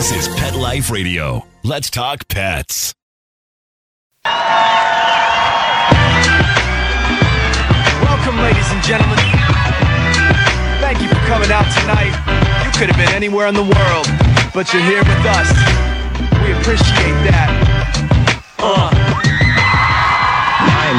This is Pet Life Radio. Let's talk pets. Welcome, ladies and gentlemen. Thank you for coming out tonight. You could have been anywhere in the world, but you're here with us. We appreciate that. Uh.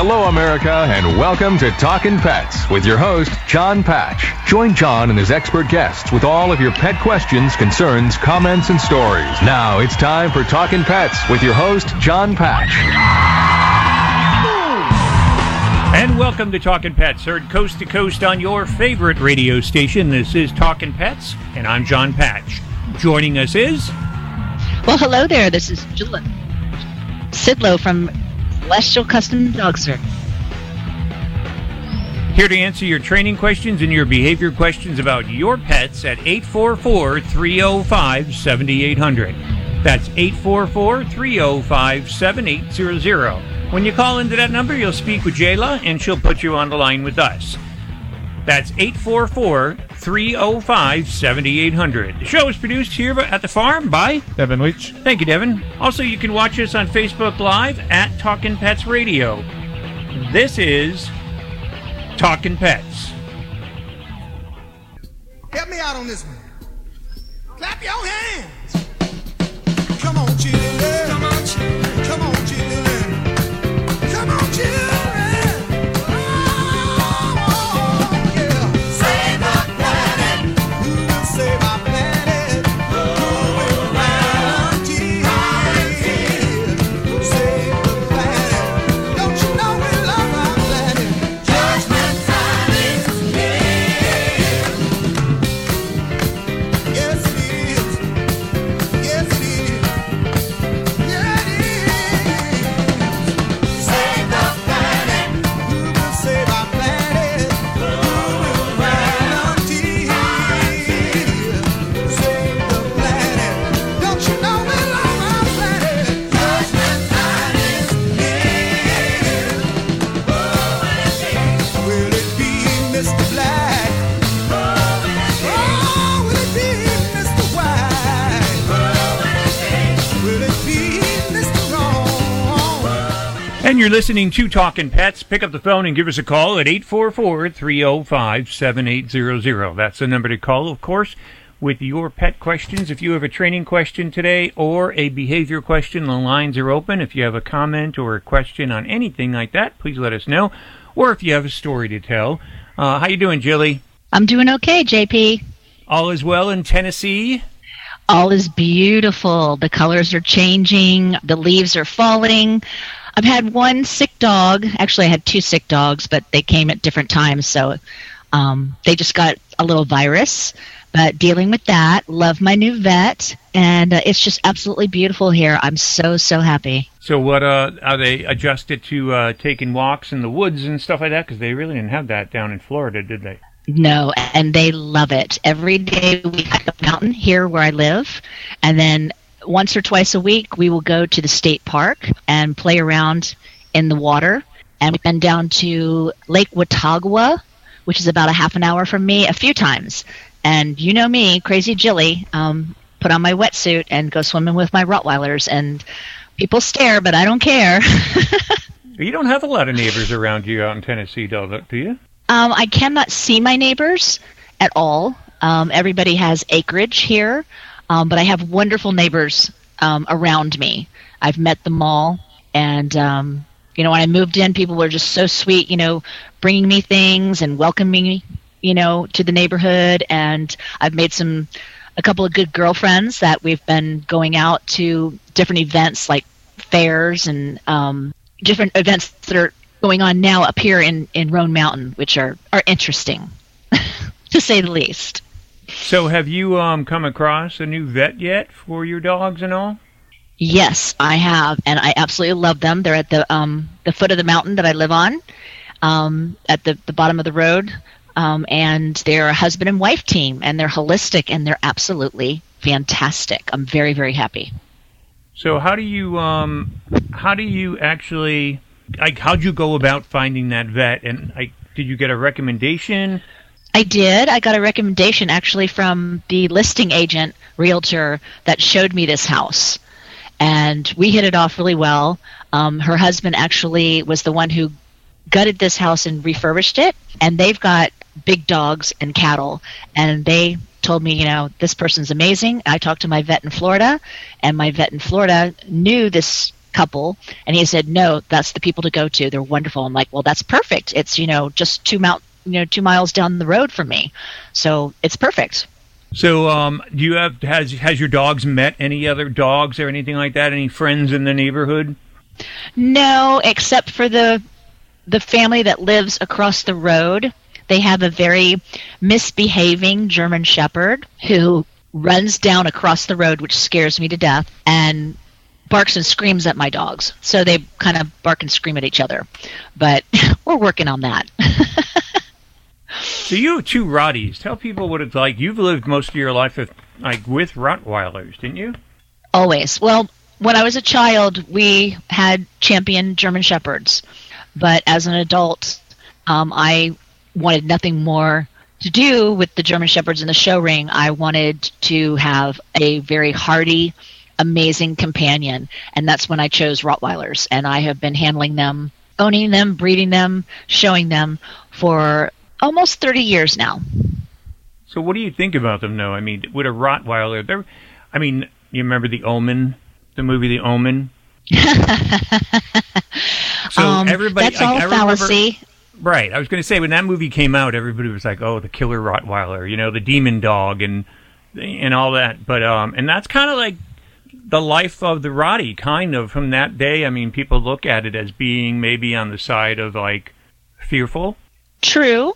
Hello, America, and welcome to Talkin' Pets with your host, John Patch. Join John and his expert guests with all of your pet questions, concerns, comments, and stories. Now it's time for Talkin' Pets with your host, John Patch. And welcome to Talkin' Pets, heard coast to coast on your favorite radio station. This is Talkin' Pets, and I'm John Patch. Joining us is. Well, hello there. This is Jill Sidlow from Celestial Custom Dog Service. Here to answer your training questions and your behavior questions about your pets at 844 305 7800. That's 844 305 7800. When you call into that number, you'll speak with Jayla and she'll put you on the line with us. That's 844 305 7800. The show is produced here at the farm by Devin Leach. Thank you, Devin. Also, you can watch us on Facebook Live at Talkin' Pets Radio. This is Talkin' Pets. Help me out on this one. Clap your hands. Come on, children. You're listening to Talking Pets. Pick up the phone and give us a call at 844 305 7800. That's the number to call, of course, with your pet questions. If you have a training question today or a behavior question, the lines are open. If you have a comment or a question on anything like that, please let us know. Or if you have a story to tell. Uh, how you doing, Jilly? I'm doing okay, JP. All is well in Tennessee? All is beautiful. The colors are changing. The leaves are falling. I've had one sick dog. Actually, I had two sick dogs, but they came at different times, so um, they just got a little virus. But dealing with that, love my new vet, and uh, it's just absolutely beautiful here. I'm so so happy. So, what uh, are they adjusted to uh, taking walks in the woods and stuff like that? Because they really didn't have that down in Florida, did they? No, and they love it. Every day we hike up a mountain here where I live, and then once or twice a week, we will go to the state park and play around in the water. And we've been down to Lake Watauga, which is about a half an hour from me, a few times. And you know me, crazy Jilly, um, put on my wetsuit and go swimming with my Rottweilers. And people stare, but I don't care. you don't have a lot of neighbors around you out in Tennessee, do you? Um, I cannot see my neighbors at all. Um, everybody has acreage here. Um, but I have wonderful neighbors um, around me. I've met them all, and um, you know, when I moved in, people were just so sweet. You know, bringing me things and welcoming me, you know, to the neighborhood. And I've made some a couple of good girlfriends that we've been going out to different events like fairs and um, different events that are going on now up here in in Roan Mountain, which are are interesting, to say the least. So, have you um, come across a new vet yet for your dogs and all? Yes, I have, and I absolutely love them. They're at the um, the foot of the mountain that I live on, um, at the the bottom of the road. Um, and they're a husband and wife team, and they're holistic, and they're absolutely fantastic. I'm very, very happy. So how do you um how do you actually like how'd you go about finding that vet and like did you get a recommendation? I did. I got a recommendation actually from the listing agent realtor that showed me this house. And we hit it off really well. Um, her husband actually was the one who gutted this house and refurbished it. And they've got big dogs and cattle. And they told me, you know, this person's amazing. I talked to my vet in Florida, and my vet in Florida knew this couple and he said no that's the people to go to they're wonderful i'm like well that's perfect it's you know just two mount you know two miles down the road from me. So it's perfect. So um do you have has has your dogs met any other dogs or anything like that? Any friends in the neighborhood? no except for the the family that lives across the road. They have a very misbehaving german shepherd who runs down across the road which scares me to death and barks and screams at my dogs. So they kind of bark and scream at each other. But we're working on that So you two Rotties. Tell people what it's like. You've lived most of your life with like with Rottweilers, didn't you? Always. Well, when I was a child, we had champion German Shepherds, but as an adult, um, I wanted nothing more to do with the German Shepherds in the show ring. I wanted to have a very hardy, amazing companion, and that's when I chose Rottweilers. And I have been handling them, owning them, breeding them, showing them for almost 30 years now. So what do you think about them though? I mean, with a Rottweiler, I mean, you remember The Omen, the movie The Omen? so um, everybody that's I- all I remember- fallacy. Right. I was going to say when that movie came out, everybody was like, "Oh, the killer Rottweiler," you know, the demon dog, and and all that. But um, and that's kind of like the life of the Rottie, kind of from that day. I mean, people look at it as being maybe on the side of like fearful. True,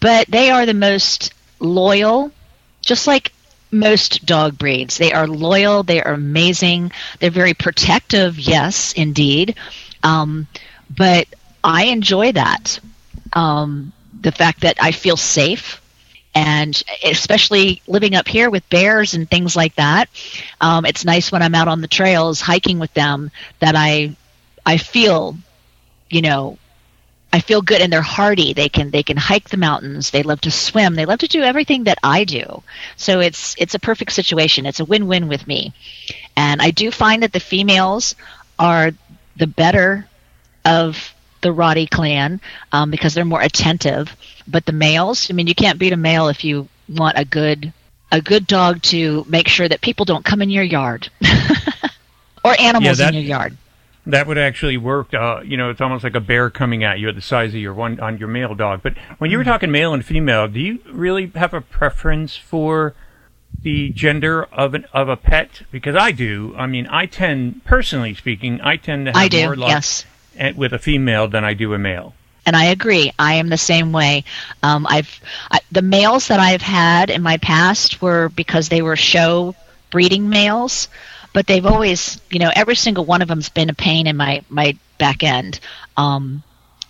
but they are the most loyal, just like most dog breeds. They are loyal, they are amazing, they're very protective, yes, indeed. Um, but I enjoy that. Um, the fact that I feel safe. And especially living up here with bears and things like that, um, it's nice when I'm out on the trails hiking with them that I, I feel, you know, I feel good and they're hardy. They can they can hike the mountains. They love to swim. They love to do everything that I do. So it's it's a perfect situation. It's a win-win with me. And I do find that the females are the better of the Rottie clan um, because they're more attentive. But the males, I mean, you can't beat a male if you want a good a good dog to make sure that people don't come in your yard or animals that- in your yard. That would actually work. Uh, you know, it's almost like a bear coming at you at the size of your one on your male dog. But when you were talking male and female, do you really have a preference for the gender of an of a pet? Because I do. I mean, I tend, personally speaking, I tend to have I do, more luck yes. at- with a female than I do a male. and I agree. I am the same way. Um, I've I, the males that I've had in my past were because they were show breeding males, but they've always, you know, every single one of them's been a pain in my my back end. Um,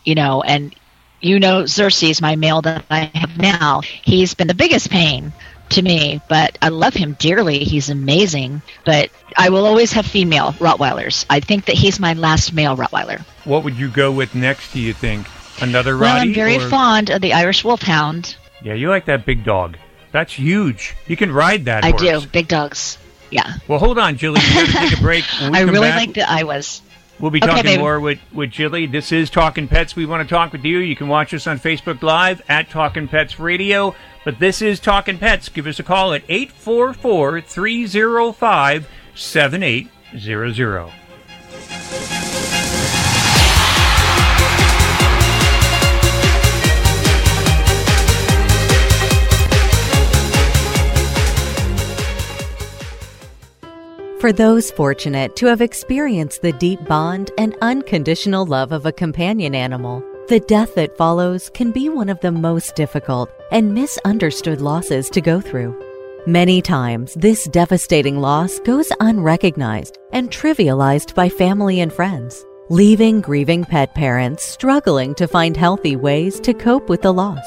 you know, and you know, Xerxes, my male that I have now, he's been the biggest pain to me, but I love him dearly. He's amazing, but I will always have female Rottweilers. I think that he's my last male Rottweiler. What would you go with next? Do you think another Well? I'm very or- fond of the Irish Wolfhound. Yeah, you like that big dog. That's huge. You can ride that. I horse. do. Big dogs. Yeah. Well, hold on, Jilly. We got to take a break. I really back, like the was. We'll be Okay, talking baby. more with, with Jilly. This is Talking Pets. We want to talk with you. You can watch us on Facebook Live at Talking Pets Radio. But this is Talking Pets. Give us a call at 844 305 7800. For those fortunate to have experienced the deep bond and unconditional love of a companion animal, the death that follows can be one of the most difficult and misunderstood losses to go through. Many times, this devastating loss goes unrecognized and trivialized by family and friends, leaving grieving pet parents struggling to find healthy ways to cope with the loss.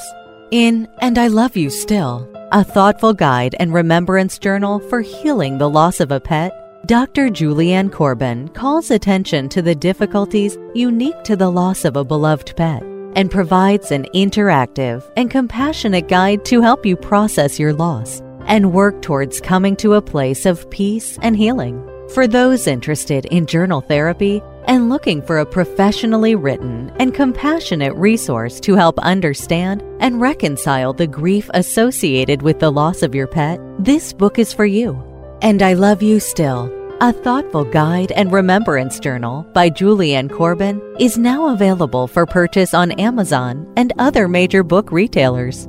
In And I Love You Still, a thoughtful guide and remembrance journal for healing the loss of a pet, Dr. Julianne Corbin calls attention to the difficulties unique to the loss of a beloved pet and provides an interactive and compassionate guide to help you process your loss and work towards coming to a place of peace and healing. For those interested in journal therapy and looking for a professionally written and compassionate resource to help understand and reconcile the grief associated with the loss of your pet, this book is for you. And I Love You Still, a thoughtful guide and remembrance journal by Julianne Corbin, is now available for purchase on Amazon and other major book retailers.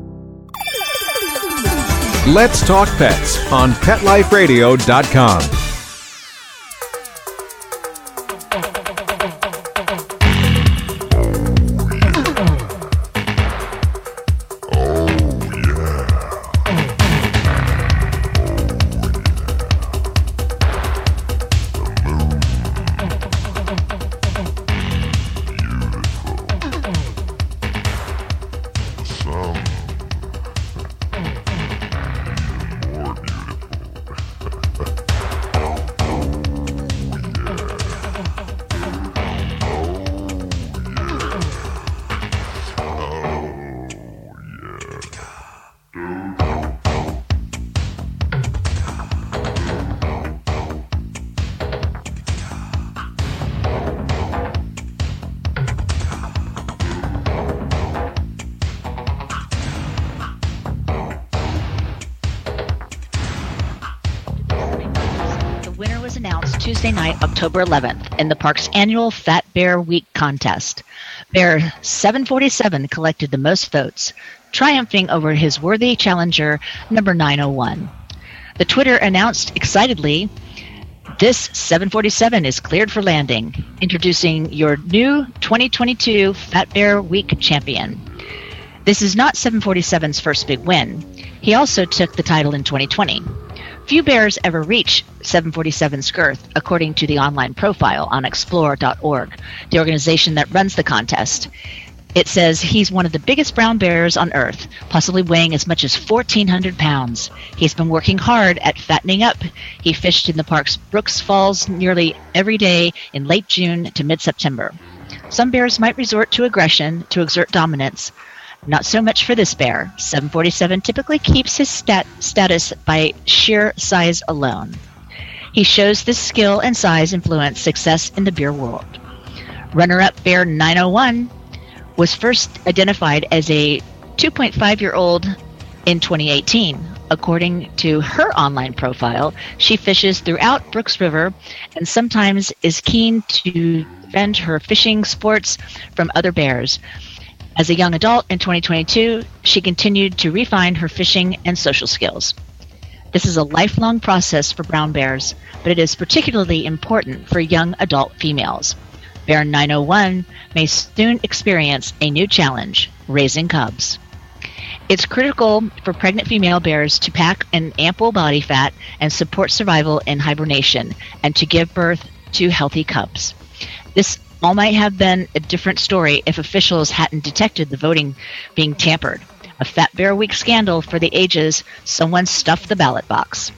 Let's Talk Pets on PetLifeRadio.com. October 11th, in the park's annual Fat Bear Week contest. Bear 747 collected the most votes, triumphing over his worthy challenger, number 901. The Twitter announced excitedly, This 747 is cleared for landing, introducing your new 2022 Fat Bear Week champion. This is not 747's first big win. He also took the title in 2020. Few bears ever reach 747's girth, according to the online profile on explore.org, the organization that runs the contest. It says he's one of the biggest brown bears on Earth, possibly weighing as much as 1,400 pounds. He's been working hard at fattening up. He fished in the park's Brooks Falls nearly every day in late June to mid September. Some bears might resort to aggression to exert dominance. Not so much for this bear. 747 typically keeps his stat- status by sheer size alone. He shows this skill and size influence success in the beer world. Runner up bear 901 was first identified as a 2.5 year old in 2018. According to her online profile, she fishes throughout Brooks River and sometimes is keen to defend her fishing sports from other bears. As a young adult in 2022, she continued to refine her fishing and social skills. This is a lifelong process for brown bears, but it is particularly important for young adult females. Bear 901 may soon experience a new challenge raising cubs. It's critical for pregnant female bears to pack an ample body fat and support survival in hibernation and to give birth to healthy cubs. This all might have been a different story if officials hadn't detected the voting being tampered. A Fat Bear Week scandal for the ages, someone stuffed the ballot box.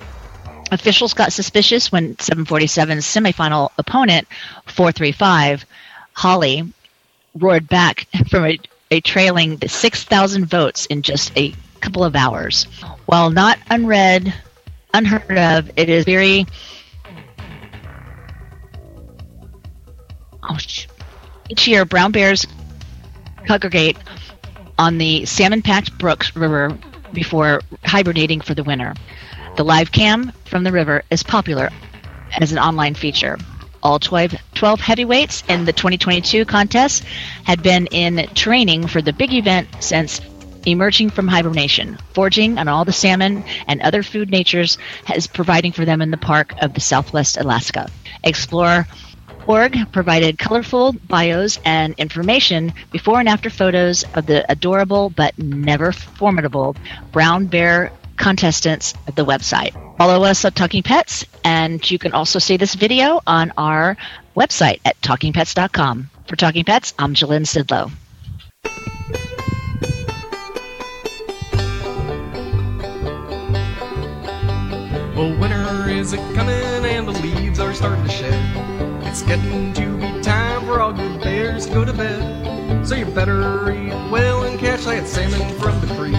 Officials got suspicious when 747's semifinal opponent, 435, Holly, roared back from a, a trailing 6,000 votes in just a couple of hours. While not unread, unheard of, it is very oh, each year brown bears congregate on the salmon-packed Brooks River before hibernating for the winter. The live cam from the river is popular as an online feature. All 12, 12 heavyweights in the 2022 contest had been in training for the big event since emerging from hibernation, foraging on all the salmon and other food natures is providing for them in the park of the Southwest Alaska. Explore org provided colorful bios and information before and after photos of the adorable but never formidable brown bear contestants at the website. Follow us at Talking Pets, and you can also see this video on our website at talkingpets.com. For Talking Pets, I'm Jalyn Sidlow. Well, winter is a coming and the leaves are starting to shed. It's getting to be time for all good bears to go to bed. So you better eat well and catch that salmon from the creek.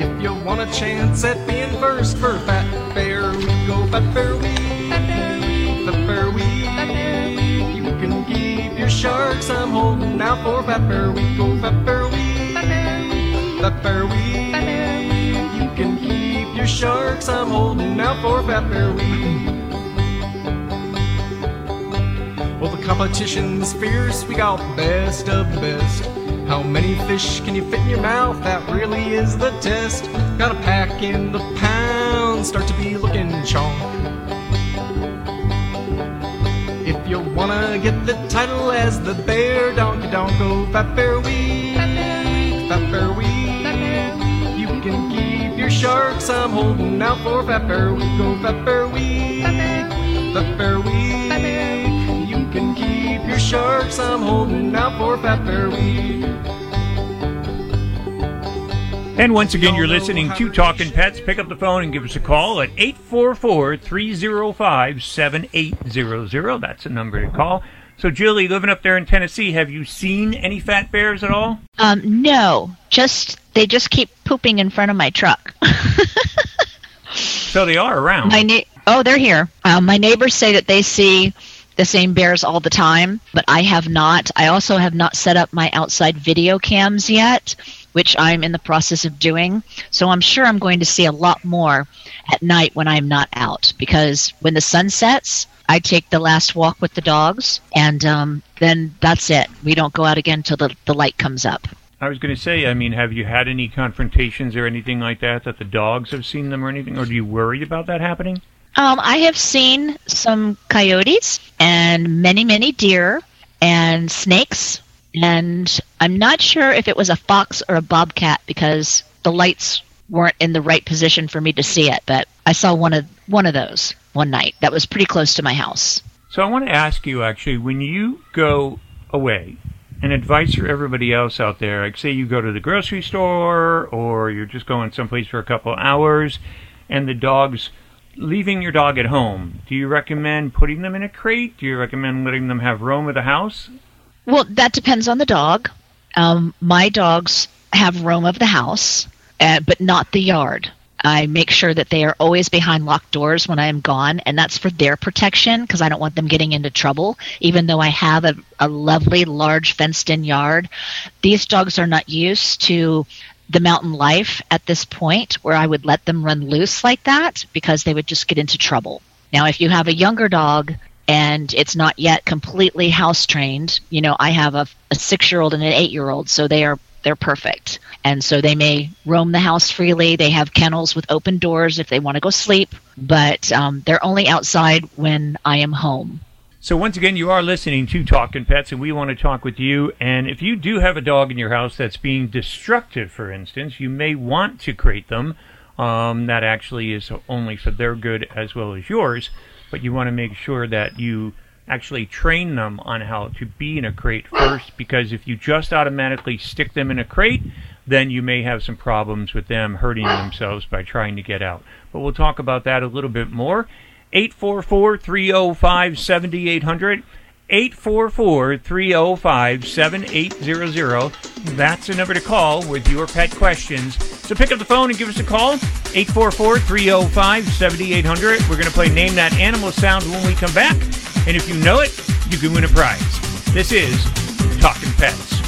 If you want a chance at being first for Fat Bear Week, go Fat Bear Week. Fat Bear Week. You can keep your sharks. I'm holding out for Fat Bear Week. Go Fat Bear Week. Fat Bear Week. You can keep your sharks. I'm holding out for Week. Well, the competition's fierce. We got the best of the best. How many fish can you fit in your mouth? That really is the test. Gotta pack in the pound, start to be looking chonk. If you wanna get the title as the bear donkey donk, go Fat Bear Week, Fat Bear Week. Sharks. I'm holding out for Fat Bear Week, go Fat Bear Week, Fat Bear Week. You can keep your sharks. I'm holding out for Fat Bear Week. And once again, you're listening to Talking Pets. Pick up the phone and give us a call at 844 305 7800. That's the number to call. So, Julie, living up there in Tennessee, have you seen any fat bears at all? Um, no, just they just keep pooping in front of my truck. So they are around. My na- oh, they're here. Um, my neighbors say that they see the same bears all the time, but I have not. I also have not set up my outside video cams yet, which I'm in the process of doing. So I'm sure I'm going to see a lot more at night when I'm not out because when the sun sets, I take the last walk with the dogs, and um, then that's it. We don't go out again until the, the light comes up. I was going to say, I mean, have you had any confrontations or anything like that that the dogs have seen them or anything, or do you worry about that happening? Um, I have seen some coyotes and many, many deer and snakes, and I'm not sure if it was a fox or a bobcat because the lights weren't in the right position for me to see it. But I saw one of one of those one night that was pretty close to my house. So I want to ask you actually, when you go away, and advice for everybody else out there, like say you go to the grocery store or you're just going someplace for a couple hours, and the dog's leaving your dog at home, do you recommend putting them in a crate? Do you recommend letting them have roam of the house? Well, that depends on the dog. Um, my dogs have roam of the house, uh, but not the yard. I make sure that they are always behind locked doors when I am gone, and that's for their protection because I don't want them getting into trouble. Even though I have a, a lovely, large, fenced in yard, these dogs are not used to the mountain life at this point where I would let them run loose like that because they would just get into trouble. Now, if you have a younger dog and it's not yet completely house trained, you know, I have a, a six year old and an eight year old, so they are they're perfect. And so they may roam the house freely. They have kennels with open doors if they want to go sleep, but um, they're only outside when I am home. So once again, you are listening to Talking Pets, and we want to talk with you. And if you do have a dog in your house that's being destructive, for instance, you may want to crate them. Um, that actually is only for their good as well as yours, but you want to make sure that you actually train them on how to be in a crate first because if you just automatically stick them in a crate, then you may have some problems with them hurting themselves by trying to get out. But we'll talk about that a little bit more. 844 305 7800. 844 305 7800. That's the number to call with your pet questions. So pick up the phone and give us a call. 844 305 7800. We're going to play Name That Animal Sound when we come back. And if you know it, you can win a prize. This is Talking Pets.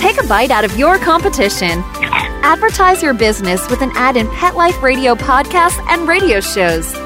Take a bite out of your competition. Advertise your business with an ad in Pet Life Radio podcasts and radio shows.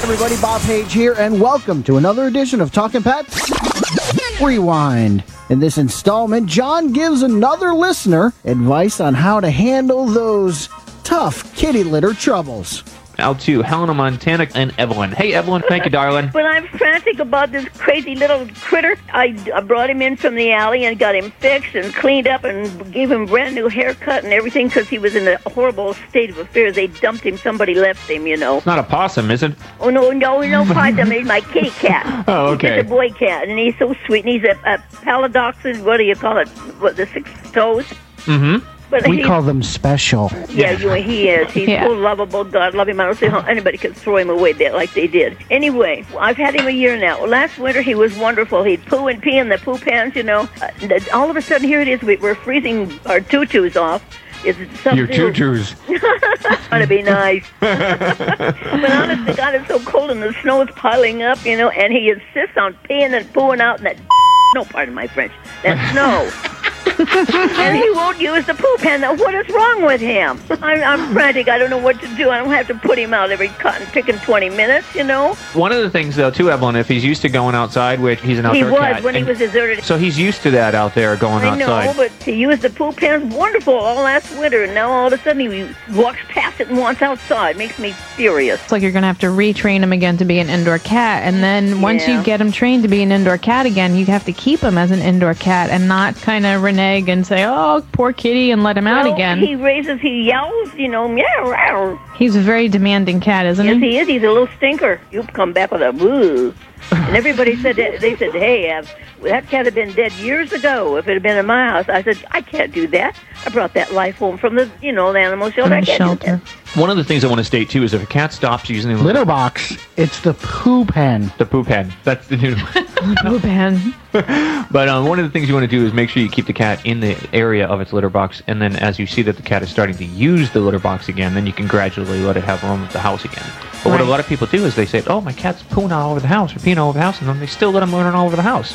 Everybody, Bob Page here, and welcome to another edition of Talking Pets Rewind. In this installment, John gives another listener advice on how to handle those tough kitty litter troubles. Out to Helena, Montana, and Evelyn. Hey, Evelyn. Thank you, darling. When I'm frantic about this crazy little critter, I, I brought him in from the alley and got him fixed and cleaned up and gave him a brand new haircut and everything because he was in a horrible state of affairs. They dumped him. Somebody left him, you know. It's not a possum, is it? Oh, no, no, no possum. He's my kitty cat. Oh, He's okay. just a boy cat, and he's so sweet. And he's a, a paladoxin, what do you call it? What, the six toes? Mm-hmm. But we call them special. Yeah, you, he is. He's Yeah. so lovable. God love him. I don't see how anybody could throw him away that like they did. Anyway, I've had him a year now. Last winter he was wonderful. He'd poo and pee in the poo pans, you know. Uh, all of a sudden, here it is. We, we're freezing our tutus off. It's Your sub-zero. tutus. Trying to be nice. but honestly, God, it's so cold and the snow is piling up, you know, and he insists on peeing and pooing out in that no, pardon my French, that snow. And he won't use the poo pan. Now, what is wrong with him? I'm, I'm frantic. I don't know what to do. I don't have to put him out every cotton picking 20 minutes, you know? One of the things, though, too, Evelyn, if he's used to going outside, which he's an outdoor He outdoor was cat. when he was deserted. So he's used to that out there going I know, outside. but he used the poo pan wonderful all last winter, and now all of a sudden he walks past it and wants outside. Makes me furious. It's like you're going to have to retrain him again to be an indoor cat. And then once Yeah. you get him trained to be an indoor cat again, you have to keep him as an indoor cat and not kind of renege and say, oh, poor kitty, and let him out again. He raises, he yells, you know, meow, meow. He's a very demanding cat, isn't Yes, he? Yes, he is. He's a little stinker. You come back with a boo. And everybody said that, they said, "Hey, uh, that cat had been dead years ago. If it had been in my house." I said, "I can't do that. I brought that life home from the, you know, the animal shelter. I can't do that." One of the things I want to state, too, is if a cat stops using the Litter box, it's the poo pen. The poo pen. That's the new one. poo pen. But um, one of the things you want to do is make sure you keep the cat in the area of its litter box, and then as you see that the cat is starting to use the litter box again, then you can gradually let it have room of the house again. But what a lot of people do is they say, "Oh, my cat's pooing all over the house or peeing all over the house," and then they still let them run all over the house.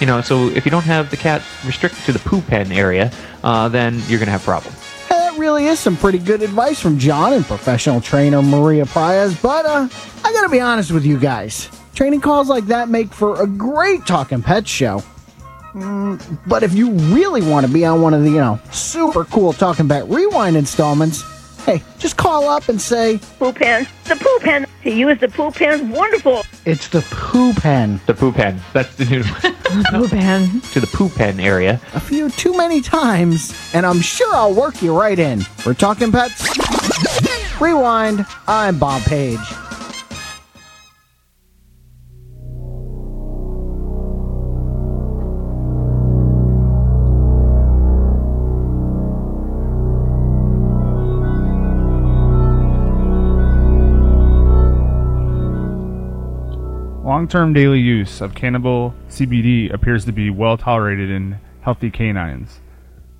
You know, so if you don't have the cat restricted to the poo pen area, uh, then you're going to have problems. Hey, that really is some pretty good advice from John and professional trainer Maria Prias, but uh, I gotta be honest with you guys. Training calls like that make for a great Talking pet show. Mm, but if you really want to be on one of the, you know, super cool Talking Pet Rewind installments, hey, just call up and say, Poo pen. The poo pen. He used the poo pen. Wonderful. it's the poo pen. The poo pen. That's the new poo pen. to the poo pen area. A few too many times, and I'm sure I'll work you right in. We're Talking Pets. Rewind. I'm Bob Page. Long term daily use of cannabidiol CBD appears to be well tolerated in healthy canines.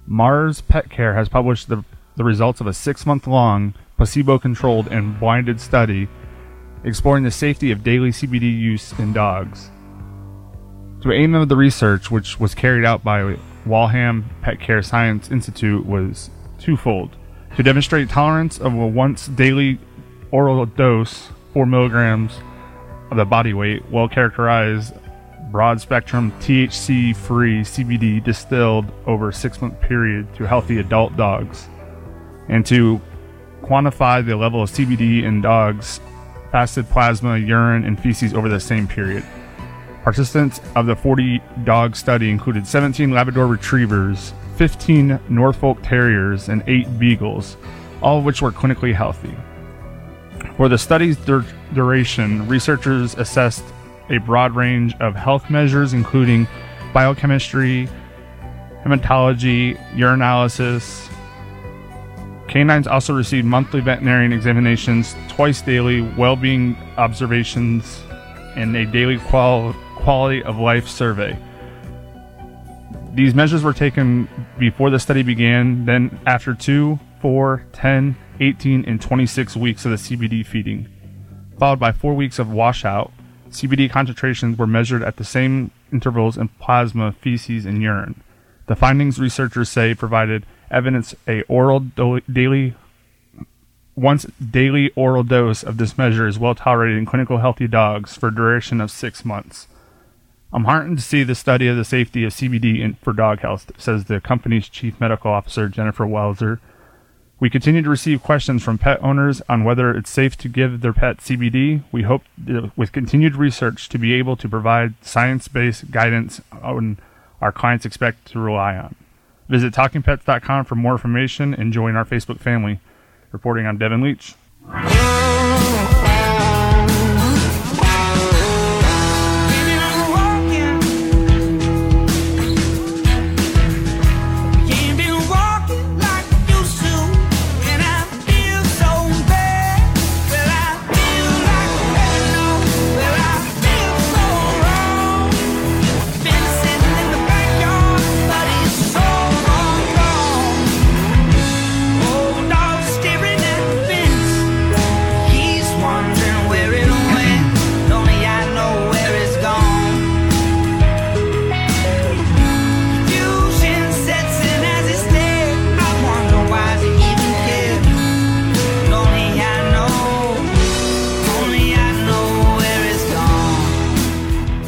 Mars Pet Care has published the, the results of a six month long, placebo controlled, and blinded study exploring the safety of daily CBD use in dogs. The aim of the research, which was carried out by Waltham Pet Care Science Institute, was twofold to demonstrate tolerance of a once daily oral dose, 4 milligrams of the body weight, well characterized, broad spectrum THC free CBD distilled over a six month period to healthy adult dogs, and to quantify the level of CBD in dogs' fasted plasma, urine, and feces over the same period. Participants of the 40 dog study included 17 Labrador retrievers, 15 Norfolk Terriers, and 8 Beagles, all of which were clinically healthy. For the study's duration, researchers assessed a broad range of health measures, including biochemistry, hematology, urinalysis. Canines also received monthly veterinarian examinations, twice daily well being observations, and a daily qual- quality of life survey. These measures were taken before the study began, then after 2, 4, 10, 18, and 26 weeks of the CBD feeding, followed by 4 weeks of washout. CBD concentrations were measured at the same intervals in plasma, feces, and urine. The findings, researchers say, provided evidence a oral do- daily once daily oral dose of this measure is well tolerated in clinical healthy dogs for a duration of six months. I'm heartened to see the study of the safety of CBD in, for dog health, says the company's chief medical officer, Jennifer Welser. We continue to receive questions from pet owners on whether it's safe to give their pet CBD. We hope, with continued research, to be able to provide science based guidance on our clients expect to rely on. Visit TalkingPets.com for more information and join our Facebook family. Reporting on Devin Leach.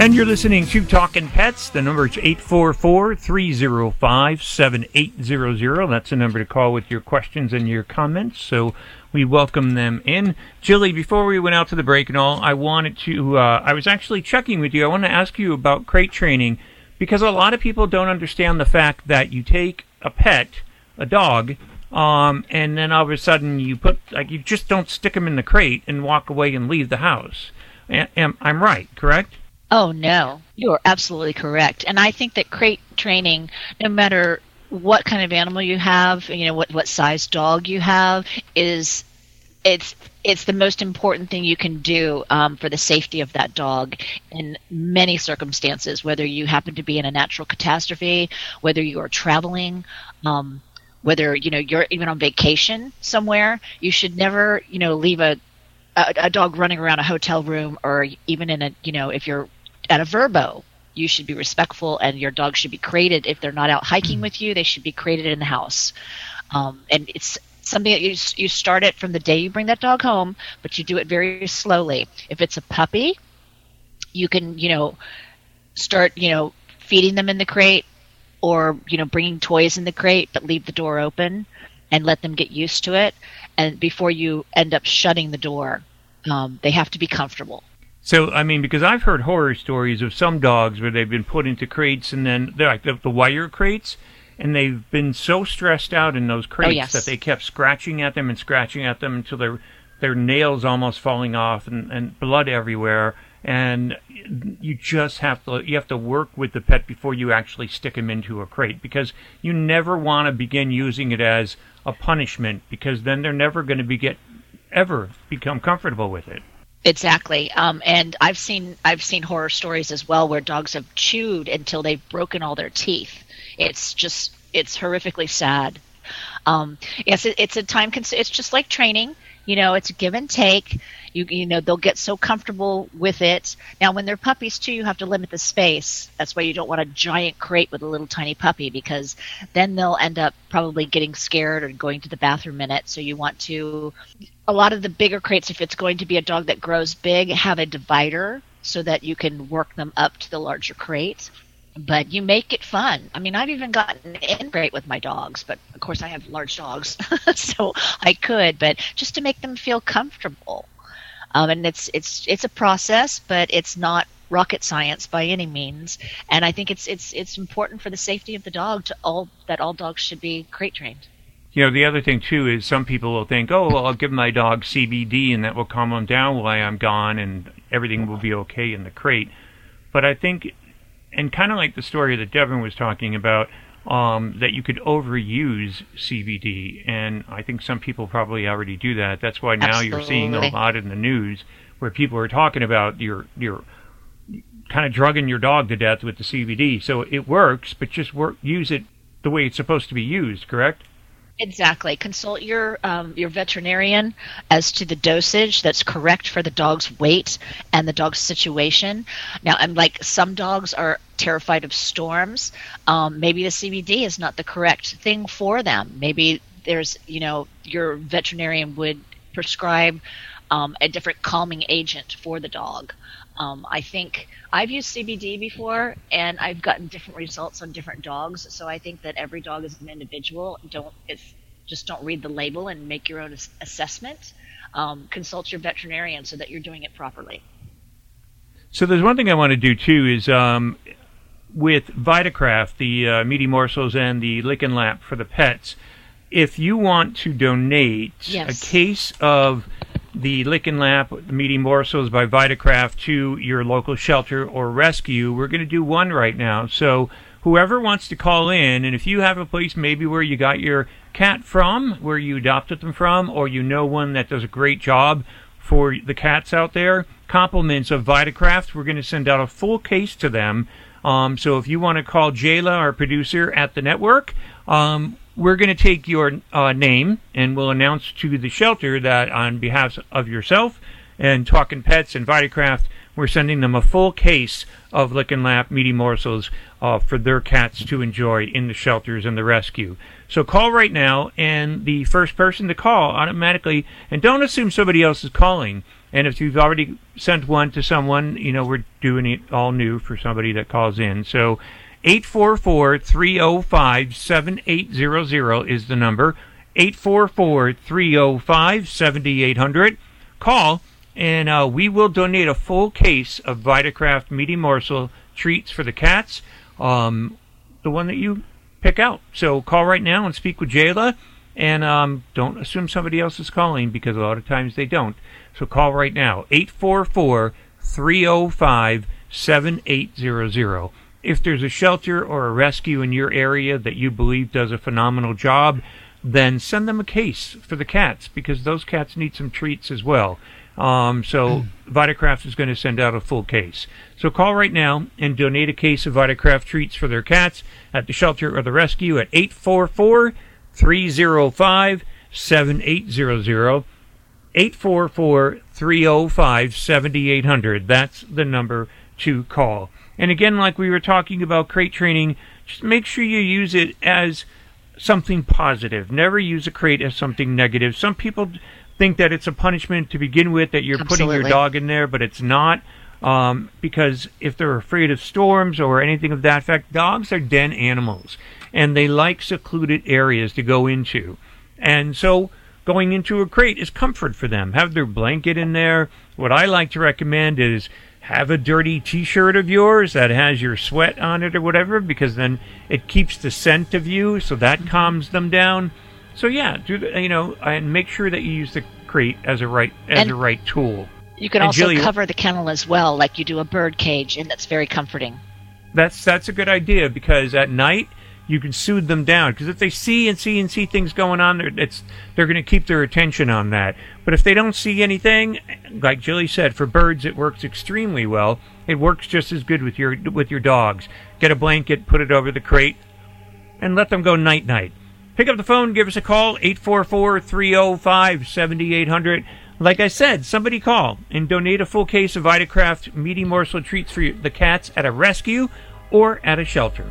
And you're listening to Talking Pets. The number is 844 305 7800. That's the number to call with your questions and your comments. So we welcome them in. Jilly, before we went out to the break and all, I wanted to, uh, I was actually checking with you. I want to ask you about crate training because a lot of people don't understand the fact that you take a pet, a dog, um, and then all of a sudden you put, like, you just don't stick them in the crate and walk away and leave the house. Am, I'm right, correct? Oh, no. You are absolutely correct. And I think that crate training, no matter what kind of animal you have, you know, what, what size dog you have, is it's it's the most important thing you can do um, for the safety of that dog in many circumstances, whether you happen to be in a natural catastrophe, whether you are traveling, um, whether you know you're even on vacation somewhere. You should never, you know, leave a a, a dog running around a hotel room or even in a you know if you're at a Vrbo. You should be respectful and your dog should be crated if they're not out hiking with you they should be crated in the house. Um, and it's something that you, you start it from the day you bring that dog home but you do it very slowly. If it's a puppy you can you know start you know feeding them in the crate or you know bringing toys in the crate but leave the door open and let them get used to it. And before you end up shutting the door um, they have to be comfortable So, I mean, because I've heard horror stories of some dogs where they've been put into crates and then they're like the, the wire crates, and they've been so stressed out in those crates yes. that they kept scratching at them and scratching at them until their their nails almost falling off and, and blood everywhere. And you just have to you have to work with the pet before you actually stick him into a crate because you never want to begin using it as a punishment because then they're never going to be get ever become comfortable with it. Exactly, um, and I've seen I've seen horror stories as well where dogs have chewed until they've broken all their teeth. It's just it's horrifically sad. Um, yes, it, it's a time. Cons- it's just like training. You know, it's give and take. You you know they'll get so comfortable with it. Now, when they're puppies too, you have to limit the space. That's why you don't want a giant crate with a little tiny puppy because then they'll end up probably getting scared or going to the bathroom in it. So you want to a lot of the bigger crates, if it's going to be a dog that grows big, have a divider so that you can work them up to the larger crate. But you make it fun. I mean, I've even gotten in crate with my dogs, but of course I have large dogs, so I could. But just to make them feel comfortable, um, and it's it's it's a process, but it's not rocket science by any means. And I think it's it's it's important for the safety of the dog to all that all dogs should be crate trained. You know, the other thing too is some people will think, oh, well, I'll give my dog CBD and that will calm him down while I'm gone and everything will be okay in the crate. But I think, and kind of like the story that Devin was talking about, um, that you could overuse CBD, and I think some people probably already do that. That's why now you're seeing a lot in the news where people are talking about your your kind of drugging your dog to death with the CBD. So it works, but just work use it the way it's supposed to be used. Correct? Exactly. Consult your um, your veterinarian as to the dosage that's correct for the dog's weight and the dog's situation. Now, and like some dogs are terrified of storms. Um, maybe the CBD is not the correct thing for them. Maybe there's you know your veterinarian would prescribe um, a different calming agent for the dog. Um, I think I've used CBD before, and I've gotten different results on different dogs. So I think that every dog is an individual. Don't it's, just don't read the label and make your own ass- assessment. Um, consult your veterinarian so that you're doing it properly. So there's one thing I want to do too is um, with Vitakraft, the uh, meaty morsels and the lick and lap for the pets. If you want to donate Yes. a case of the lick and lap, the meaty morsels by Vitakraft to your local shelter or rescue, we're going to do one right now. So whoever wants to call in, and if you have a place maybe where you got your cat from, where you adopted them from, or you know one that does a great job for the cats out there, compliments of Vitakraft, we're going to send out a full case to them. Um, so if you want to call Jayla, our producer at the network, um, we're going to take your uh, name and we'll announce to the shelter that on behalf of yourself and Talking Pets and Vitakraft, we're sending them a full case of Lick and Lap meaty morsels uh, for their cats to enjoy in the shelters and the rescue. So call right now, and the first person to call automatically, and don't assume somebody else is calling. And if you've already sent one to someone, you know, we're doing it all new for somebody that calls in. So 844 305 7800 is the number. 844 305 7800. Call, and uh, we will donate a full case of Vitakraft Meaty Morsel treats for the cats. Um, the one that you pick out. So call right now and speak with Jayla. And um, don't assume somebody else is calling because a lot of times they don't. So call right now 844 305 7800. If there's a shelter or a rescue in your area that you believe does a phenomenal job, then send them a case for the cats because those cats need some treats as well. Um, so Vitakraft is going to send out a full case. So call right now and donate a case of Vitakraft treats for their cats at the shelter or the rescue at 844 305 7800. 844 305 7800. That's the number to call. And again, like we were talking about crate training, just make sure you use it as something positive. Never use a crate as something negative. Some people think that it's a punishment to begin with, that you're putting your dog in there, but it's not. Um, because if they're afraid of storms or anything of that fact, dogs are den animals and they like secluded areas to go into. And so going into a crate is comfort for them. Have their blanket in there. What I like to recommend is have a dirty t-shirt of yours that has your sweat on it or whatever because then it keeps the scent of you so that mm-hmm. calms them down. So yeah, do the, you know and make sure that you use the crate as a right as And- a right tool. You can And also Jilly, cover the kennel as well, like you do a bird cage, and that's very comforting. That's that's a good idea because at night you can soothe them down because if they see and see and see things going on, they're, it's they're going to keep their attention on that. But if they don't see anything, like Jilly said, for birds it works extremely well. It works just as good with your with your dogs. Get a blanket, put it over the crate, and let them go night night. Pick up the phone, give us a call, 844-305-7800. Like I said, somebody call and donate a full case of Vitakraft meaty morsel treats for the cats at a rescue or at a shelter.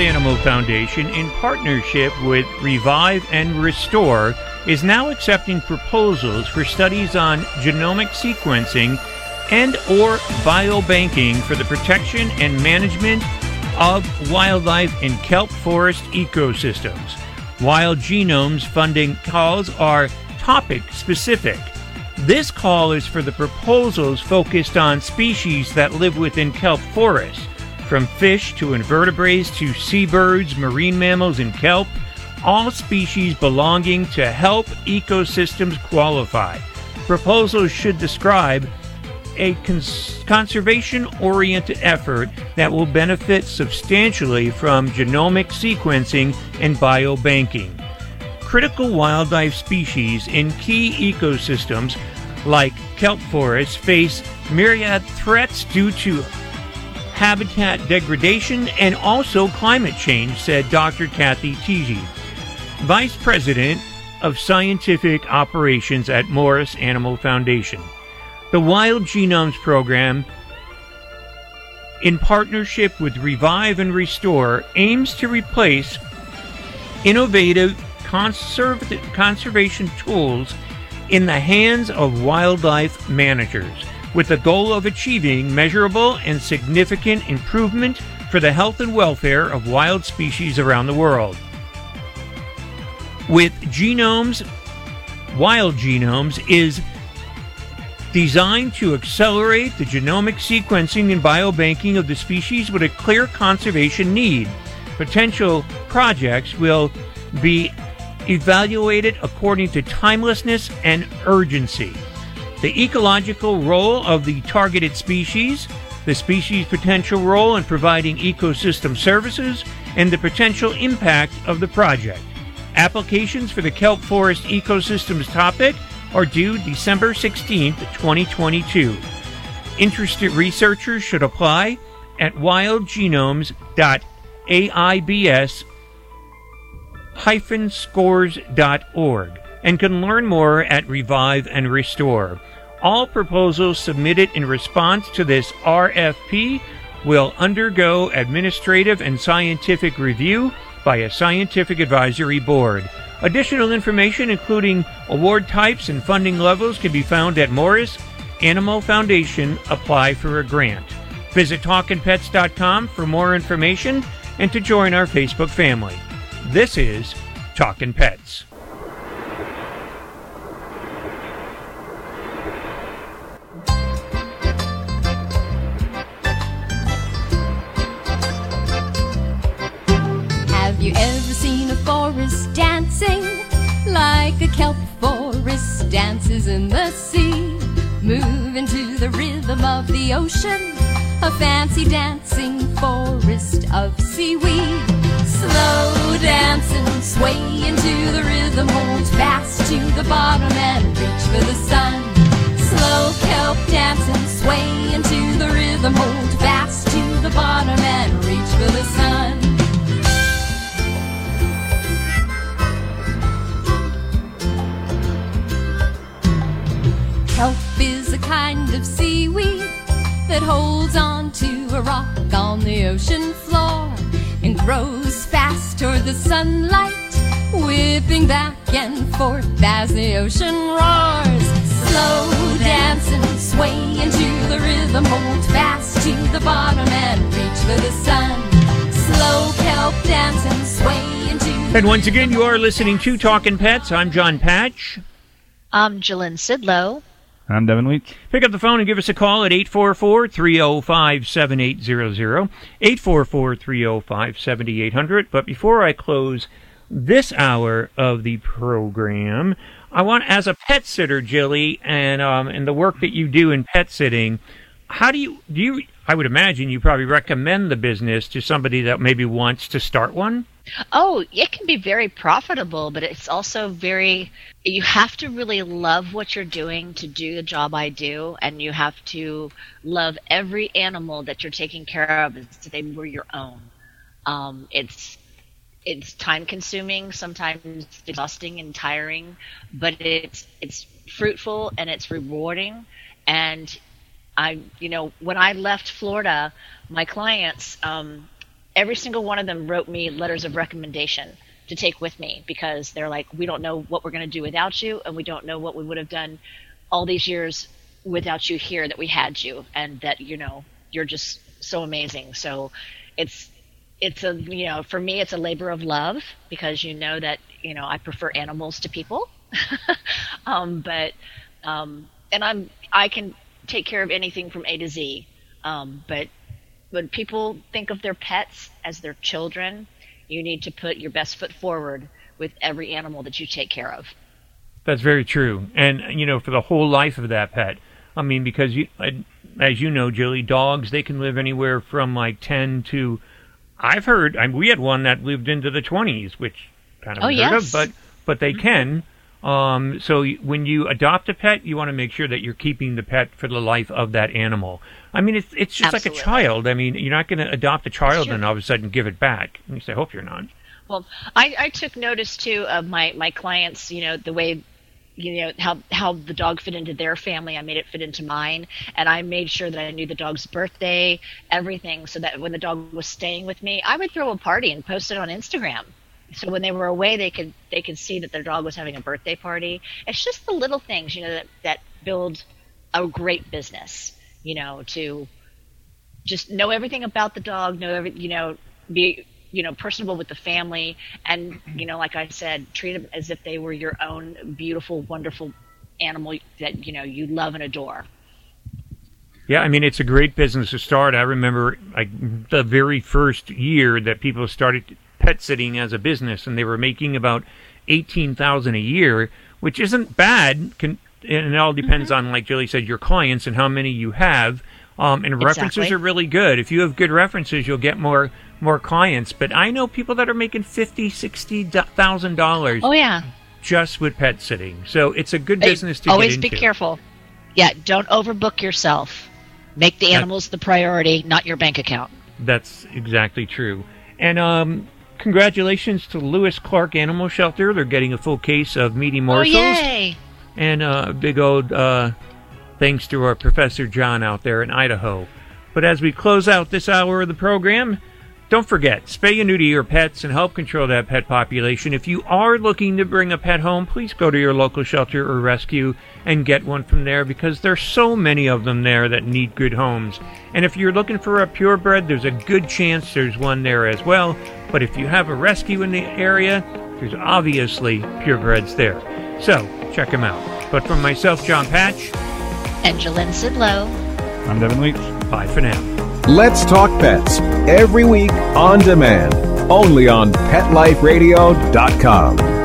Animal Foundation, in partnership with Revive and Restore, is now accepting proposals for studies on genomic sequencing and or biobanking for the protection and management of wildlife in kelp forest ecosystems. Wild Genomes funding calls are topic specific. This call is for the proposals focused on species that live within kelp forests, from fish to invertebrates to seabirds, marine mammals, and kelp, all species belonging to kelp ecosystems qualify. Proposals should describe a cons- conservation oriented effort that will benefit substantially from genomic sequencing and biobanking. Critical wildlife species in key ecosystems like kelp forests face myriad threats due to habitat degradation and also climate change, said Dr. Kathy Tietje, Vice President of Scientific Operations at Morris Animal Foundation. The Wild Genomes Program, in partnership with Revive and Restore, aims to replace innovative conserv- conservation tools in the hands of wildlife managers with the goal of achieving measurable and significant improvement for the health and welfare of wild species around the world. With genomes, wild genomes is designed to accelerate the genomic sequencing and biobanking of the species with a clear conservation need. Potential projects will be evaluated according to timelessness and urgency. The ecological role of the targeted species, the species' potential role in providing ecosystem services, and the potential impact of the project. Applications for the kelp forest ecosystems topic are due December 16th, 2022. Interested researchers should apply at wildgenomes.aibs scores.org and can learn more at Revive and Restore. All proposals submitted in response to this RFP will undergo administrative and scientific review by a scientific advisory board. Additional information, including award types and funding levels, can be found at Morris Animal Foundation. Apply for a grant. Visit talkinpets.com for more information and to join our Facebook family. This is Talkin' Pets. Ocean, a fancy dancing forest of seaweed. Slow dancing, sway into the rhythm, hold fast to the bottom and reach for the sun. Slow kelp dancing, sway into the rhythm, hold fast to the bottom and reach for the sun. Kelp is a kind of seaweed that holds on to a rock on the ocean floor and grows fast toward the sunlight, whipping back and forth as the ocean roars. Slow dancing, sway into the rhythm, hold fast to the bottom and reach for the sun. Slow kelp dancing, sway into And once again, you are listening to Talking Pets. I'm Jon Patch. I'm Jalen Sidlow. I'm Devin Leach. Pick up the phone and give us a call at 844 305 7800. 844 305 7800. But before I close this hour of the program, I want, as a pet sitter, Jilly, and um, and the work that you do in pet sitting, how do you do you? I would imagine you probably recommend the business to somebody that maybe wants to start one. Oh, it can be very profitable, but it's also very. You have to really love what you're doing to do the job I do, and you have to love every animal that you're taking care of as if they were your own. Um, it's it's time consuming, sometimes exhausting and tiring, but it's it's fruitful and it's rewarding. And I, you know, when I left Florida, my clients, um, every single one of them wrote me letters of recommendation to take with me because they're like, we don't know what we're going to do without you, and we don't know what we would have done all these years without you here that we had you, and that you know you're just so amazing. So it's it's a you know for me it's a labor of love because you know that you know I prefer animals to people, um, but um, and I'm I can take care of anything from A to Z, um, but when people think of their pets as their children, you need to put your best foot forward with every animal that you take care of. That's very true. And, you know, for the whole life of that pet, I mean, because you, as you know, Julie, dogs, they can live anywhere from like 10 to, I've heard, I mean, we had one that lived into the 20s, which kind of Oh, yes. of, but, but they mm-hmm. can. Um, so when you adopt a pet, you want to make sure that you're keeping the pet for the life of that animal. I mean, it's it's just like a child. I mean, you're not going to adopt a child and all of a sudden give it back. At least I hope you're not. Well, I, I took notice too of my, my clients, you know, the way, you know, how, how the dog fit into their family. I made it fit into mine. And I made sure that I knew the dog's birthday, everything, so that when the dog was staying with me, I would throw a party and post it on Instagram. So when they were away, they could they could see that their dog was having a birthday party. It's just the little things, you know, that, that build a great business. You know, to just know everything about the dog, know every, you know, be, you know, personable with the family, and you know, like I said, treat them as if they were your own beautiful, wonderful animal that you know you love and adore. Yeah, I mean it's a great business to start. I remember like the very first year that people started pet sitting as a business, and they were making about eighteen thousand a year, which isn't bad. Can, and it all depends on, like Julie said, your clients and how many you have. Um, and references Exactly. are really good. If you have good references, you'll get more more clients. But I know people that are making fifty, sixty thousand dollars Oh yeah, just with pet sitting. So it's a good business to always be careful. Yeah, don't overbook yourself. Make the That- animals the priority, not your bank account. That's exactly true. And um, congratulations to Lewis Clark Animal Shelter. They're getting a full case of meaty morsels. Oh yay! And uh, a big old uh, thanks to our Professor John out there in Idaho. But as we close out this hour of the program, don't forget, spay and neuter your pets and help control that pet population. If you are looking to bring a pet home, please go to your local shelter or rescue and get one from there because there's so many of them there that need good homes. And if you're looking for a purebred, there's a good chance there's one there as well. But if you have a rescue in the area, there's obviously purebreds there. So check them out. But from myself, Jon Patch, And Jalen Sidlow. I'm Devin Leach. bye for now. Let's Talk Pets every week on demand, only on PetLifeRadio.com.